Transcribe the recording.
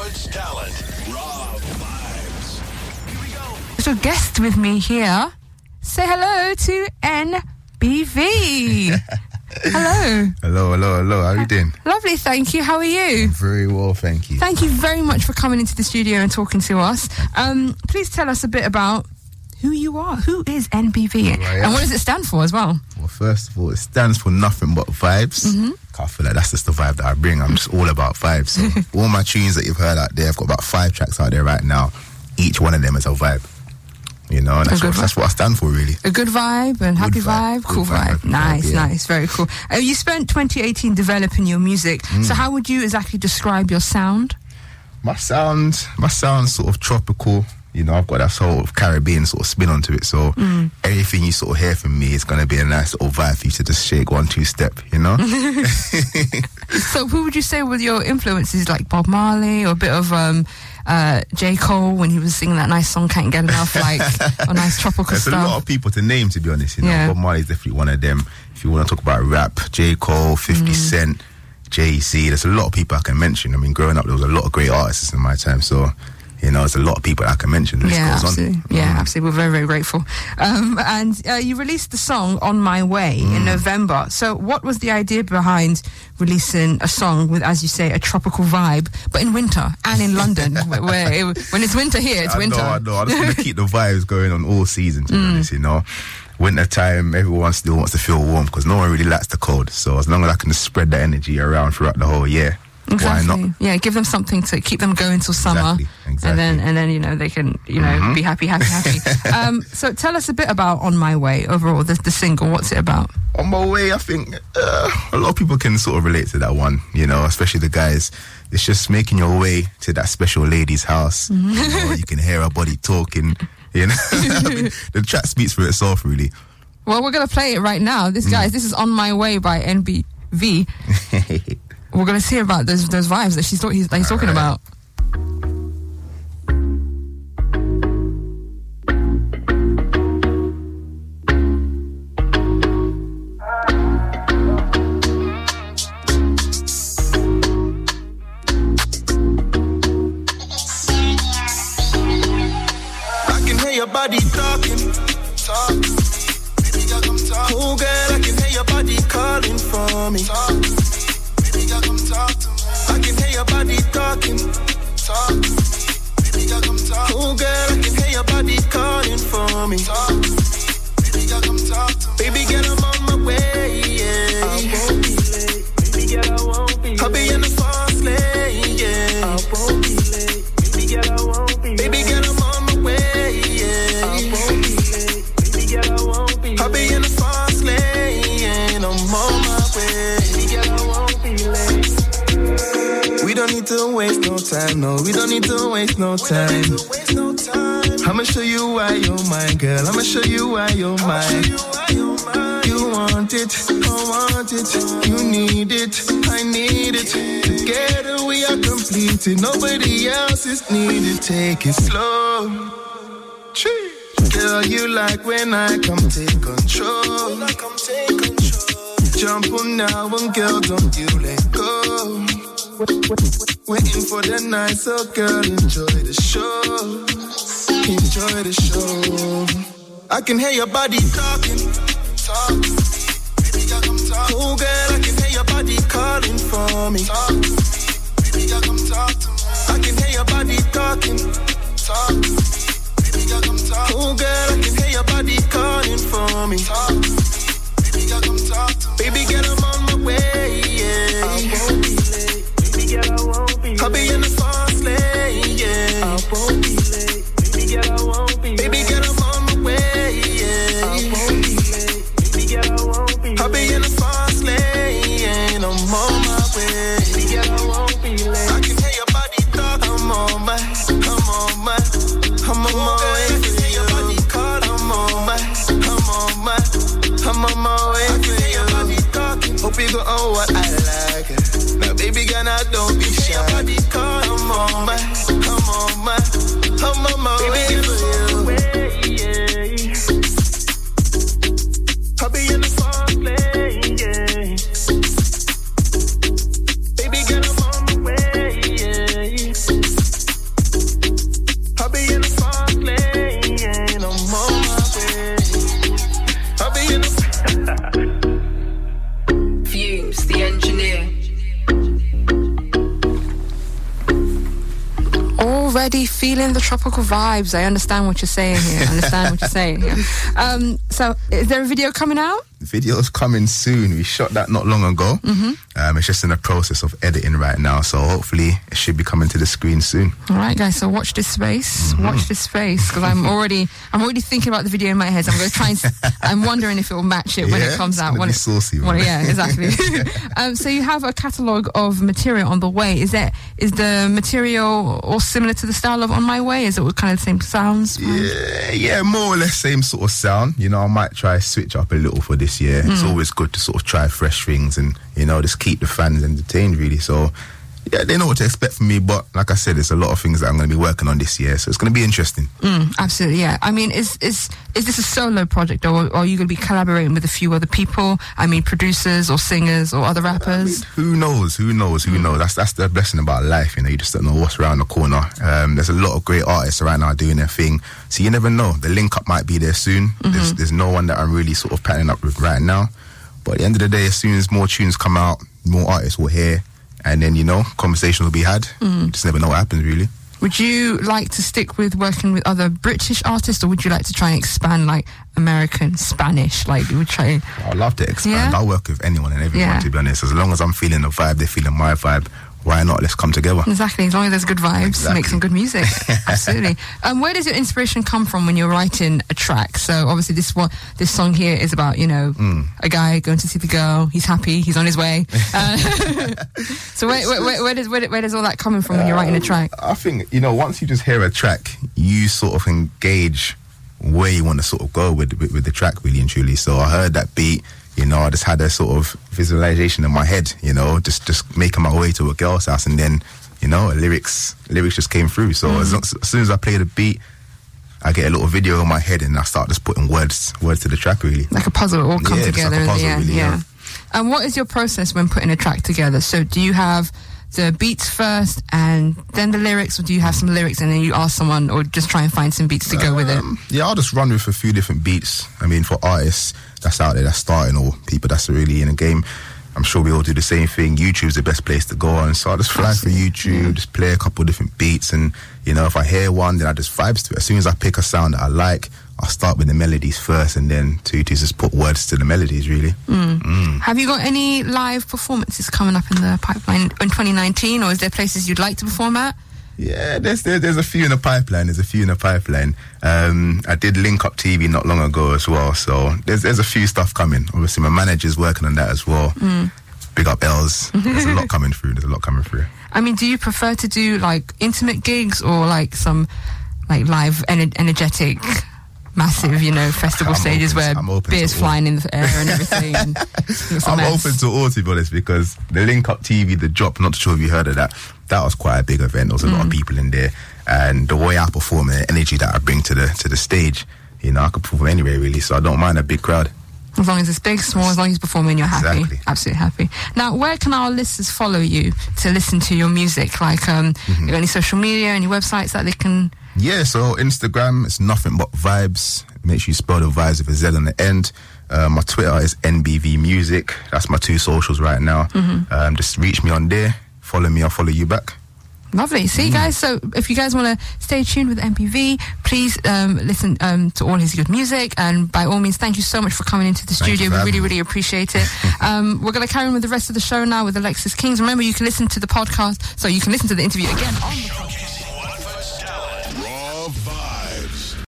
Bradford's talent. Raw vibes. Here we go. Special guest with me here. Say hello to NBV. hello. Hello, hello, hello. How are you doing? Lovely, thank you. How are you? Very well, thank you. Thank you very much for coming into the studio and talking to us. Um, please tell us a bit about who you are. Who is NBV? And what does it stand for as well? Well, first of all, it stands for nothing but vibes. Mm-hmm. I feel like that's just the vibe that I bring. I'm just all about vibes. So all my tunes that you've heard out there, I've got about five tracks out there right now. Each one of them is a vibe. You know, and that's, what, that's what I stand for, really. A good vibe and happy vibe, vibe, cool vibe, vibe, Nice, yeah. nice, very cool. Uh, you spent 2018 developing your music. Mm. So how would you exactly describe your sound? My sound, my sound, sort of tropical. You know, I've got that sort of Caribbean sort of spin onto it. So Mm. everything you sort of hear from me is going to be a nice little vibe for you to just shake one, two step, you know? So who would you say were your influences, like Bob Marley or a bit of um, uh, J. Cole when he was singing that nice song "Can't Get Enough," like a nice tropical There's a lot of people to name, to be honest. You know, Yeah. Bob Marley's definitely one of them. If you want to talk about rap, J. Cole, 50 Mm. Cent, Jay Z, there's a lot of people I can mention. I mean, growing up, there was a lot of great artists in my time. So, you know, there's a lot of people I can mention. Yeah, goes absolutely. on. Yeah, Mm. absolutely. We're very, very grateful. Um, and uh, you released the song "On My Way" Mm. in November. So, what was the idea behind releasing a song with, as you say, a tropical vibe, but in winter and in London, where, where it, when it's winter here, it's I winter. know, I know. I just want to keep the vibes going on all season, to be Mm. honest, you know. Winter time, everyone still wants to feel warm because no one really likes the cold. So as long as I can spread that energy around throughout the whole year, Exactly. why not? Yeah, give them something to keep them going till summer, Exactly, and then and then you know they can you know Mhm. be happy, happy, happy. um, so tell us a bit about "On My Way" overall, the, the single. What's it about? on my way, I think uh, a lot of people can sort of relate to that one, you know, especially the guys. It's just making your way to that special lady's house. You, know, you can hear her body talking, you know. I mean, the track speaks for itself, really. Well, we're gonna play it right now. This guys, this is "On My Way" by NBV. we're gonna see about those those vibes that she's talk- he's, he's talking Alright. about. I can hear your body talking. Talk to. Baby girl. Oh, I can hear your body calling for me. Talk to girl, come talk to me. I can hear your body talking. Talk to me. Baby girl, come talk. Oh, girl, I can hear your body calling for me. Talk to me. Baby girl, come talk waste no time, no. We don't need to waste no time. I'ma show you why you're mine, girl. I'ma show you why you're mine. You want it, I want it. You need it, I need it. Together we are completed. Nobody else is needed. Take it slow. Chee. Girl, you like when I come take control. Jump on now and girl, don't you let go. Waiting for the night, so girl, enjoy the show. Enjoy the show. I can hear your body talking. Talk. Baby come talk. Oh, girl, I can hear your body calling for me. Talk to me. Baby come talk to me. I can hear your body talking. Already feeling the tropical vibes. I understand what you're saying here. I understand what you're saying here. Um, so, is there a video coming out? Video's coming soon. We shot that not long ago. Mm-hmm. Um, it's just in the process of editing right now, so hopefully it should be coming to the screen soon. All right, guys. So watch this space. Mm-hmm. Watch this space because I'm already, I'm already thinking about the video in my head. So I'm going to try and, I'm wondering if it will match it when Yeah, it comes out. When it- saucy, when- yeah, exactly. um, so you have a catalogue of material on the way. Is that is the material all similar to the style of On My Way? Is it all kind of the same sounds? Yeah, yeah, more or less same sort of sound. You know, I might try switch up a little for this year. It's mm. always good to sort of try fresh things and you know just keep the fans entertained. Really, so yeah, they know what to expect from me. But like I said, there's a lot of things that I'm going to be working on this year, so it's going to be interesting. Mm, absolutely, yeah. I mean, is is is this a solo project, or, or are you going to be collaborating with a few other people? I mean, producers or singers or other rappers? Who knows? Who knows? Who knows? That's that's the blessing about life. You know, you just don't know what's around the corner. Um, there's a lot of great artists right now doing their thing, so you never know. The link up might be there soon. There's there's no one that I'm really sort of patting up with right now. But at the end of the day, as soon as more tunes come out, more artists will hear, and then you know, conversation will be had. You just never know what happens, really. Would you like to stick with working with other British artists, or would you like to try and expand like American, Spanish? Like, you would try. I'd love to expand. Yeah? I'll work with anyone and everyone, Yeah. to be honest. As long as I'm feeling the vibe, they're feeling my vibe. Why not? Let's come together. Exactly, as long as there's good vibes, Exactly. make some good music. Absolutely. Um, where does your inspiration come from when you're writing a track? So obviously, this one, this song here is about you know Mm. a guy going to see the girl. He's happy. He's on his way. Uh, so where, where, where, where does where, where does all that coming from when you're writing a track? I think you know once you just hear a track, you sort of engage where you want to sort of go with, with with the track, really and truly. So I heard that beat, you know, I just had a sort of visualization in my head, you know, just just making my way to a girl's house, and then you know, lyrics lyrics just came through. So as, mm. long, as soon as I play the beat. I get a little video in my head and I start just putting words words to the track really. Like a puzzle, it all come Yeah, just together like a puzzle, end. really, yeah. yeah. And what is your process when putting a track together? So do you have the beats first and then the lyrics, or do you have some lyrics and then you ask someone, or just try and find some beats to go with it? Um, Yeah, I'll just run with a few different beats. I mean, for artists that's out there, that's starting, or people that's really in the game, I'm sure we all do the same thing. YouTube's the best place to go on. So I just fly for YouTube, just play a couple different beats, and you know, if I hear one, then I just vibes to it. As soon as I pick a sound that I like, I'll start with the melodies first, and then to to just put words to the melodies. Really, mm. Mm. Have you got any live performances coming up in the pipeline in 2019, or is there places you'd like to perform at? Yeah, there's there, there's a few in the pipeline. There's a few in the pipeline. Um, I did Link Up TV not long ago as well, so there's there's a few stuff coming. Obviously, my manager's working on that as well. Mm. Big up Els. There's a lot coming through. There's a lot coming through. I mean, do you prefer to do like intimate gigs or like some like live ener- energetic? Massive, you know, festival I'm stages open where I'm beer's flying in the air and everything. and it's a I'm mess. open to all, to be honest, because the Link Up TV, the drop. Not sure if you heard of that. That was quite a big event. There was a lot of mm. people in there, and the way I perform and the energy that I bring to the to the stage, you know, I could perform anywhere really. So I don't mind a big crowd. As long as it's big, small, as long as you're performing, you're happy. Exactly. Absolutely happy. Now, where can our listeners follow you to listen to your music? Like, um, Mm-hmm. you got any social media, any websites that they can? Yeah, so Instagram it's nothing but vibes. Make sure you spell the vibes with a Z on the end. Uh, my Twitter is NBV Music. That's my two socials right now. Um, just reach me on there. Follow me. I'll follow you back. Lovely. See, Mm. guys. So, if you guys want to stay tuned with NBV, please um, listen um, to all his good music. And by all means, thank you so much for coming into the Thank studio. We really, really appreciate it. um, we're going to carry on with the rest of the show now with Alexis Kings. Remember, you can listen to the podcast, so you can listen to the interview again on the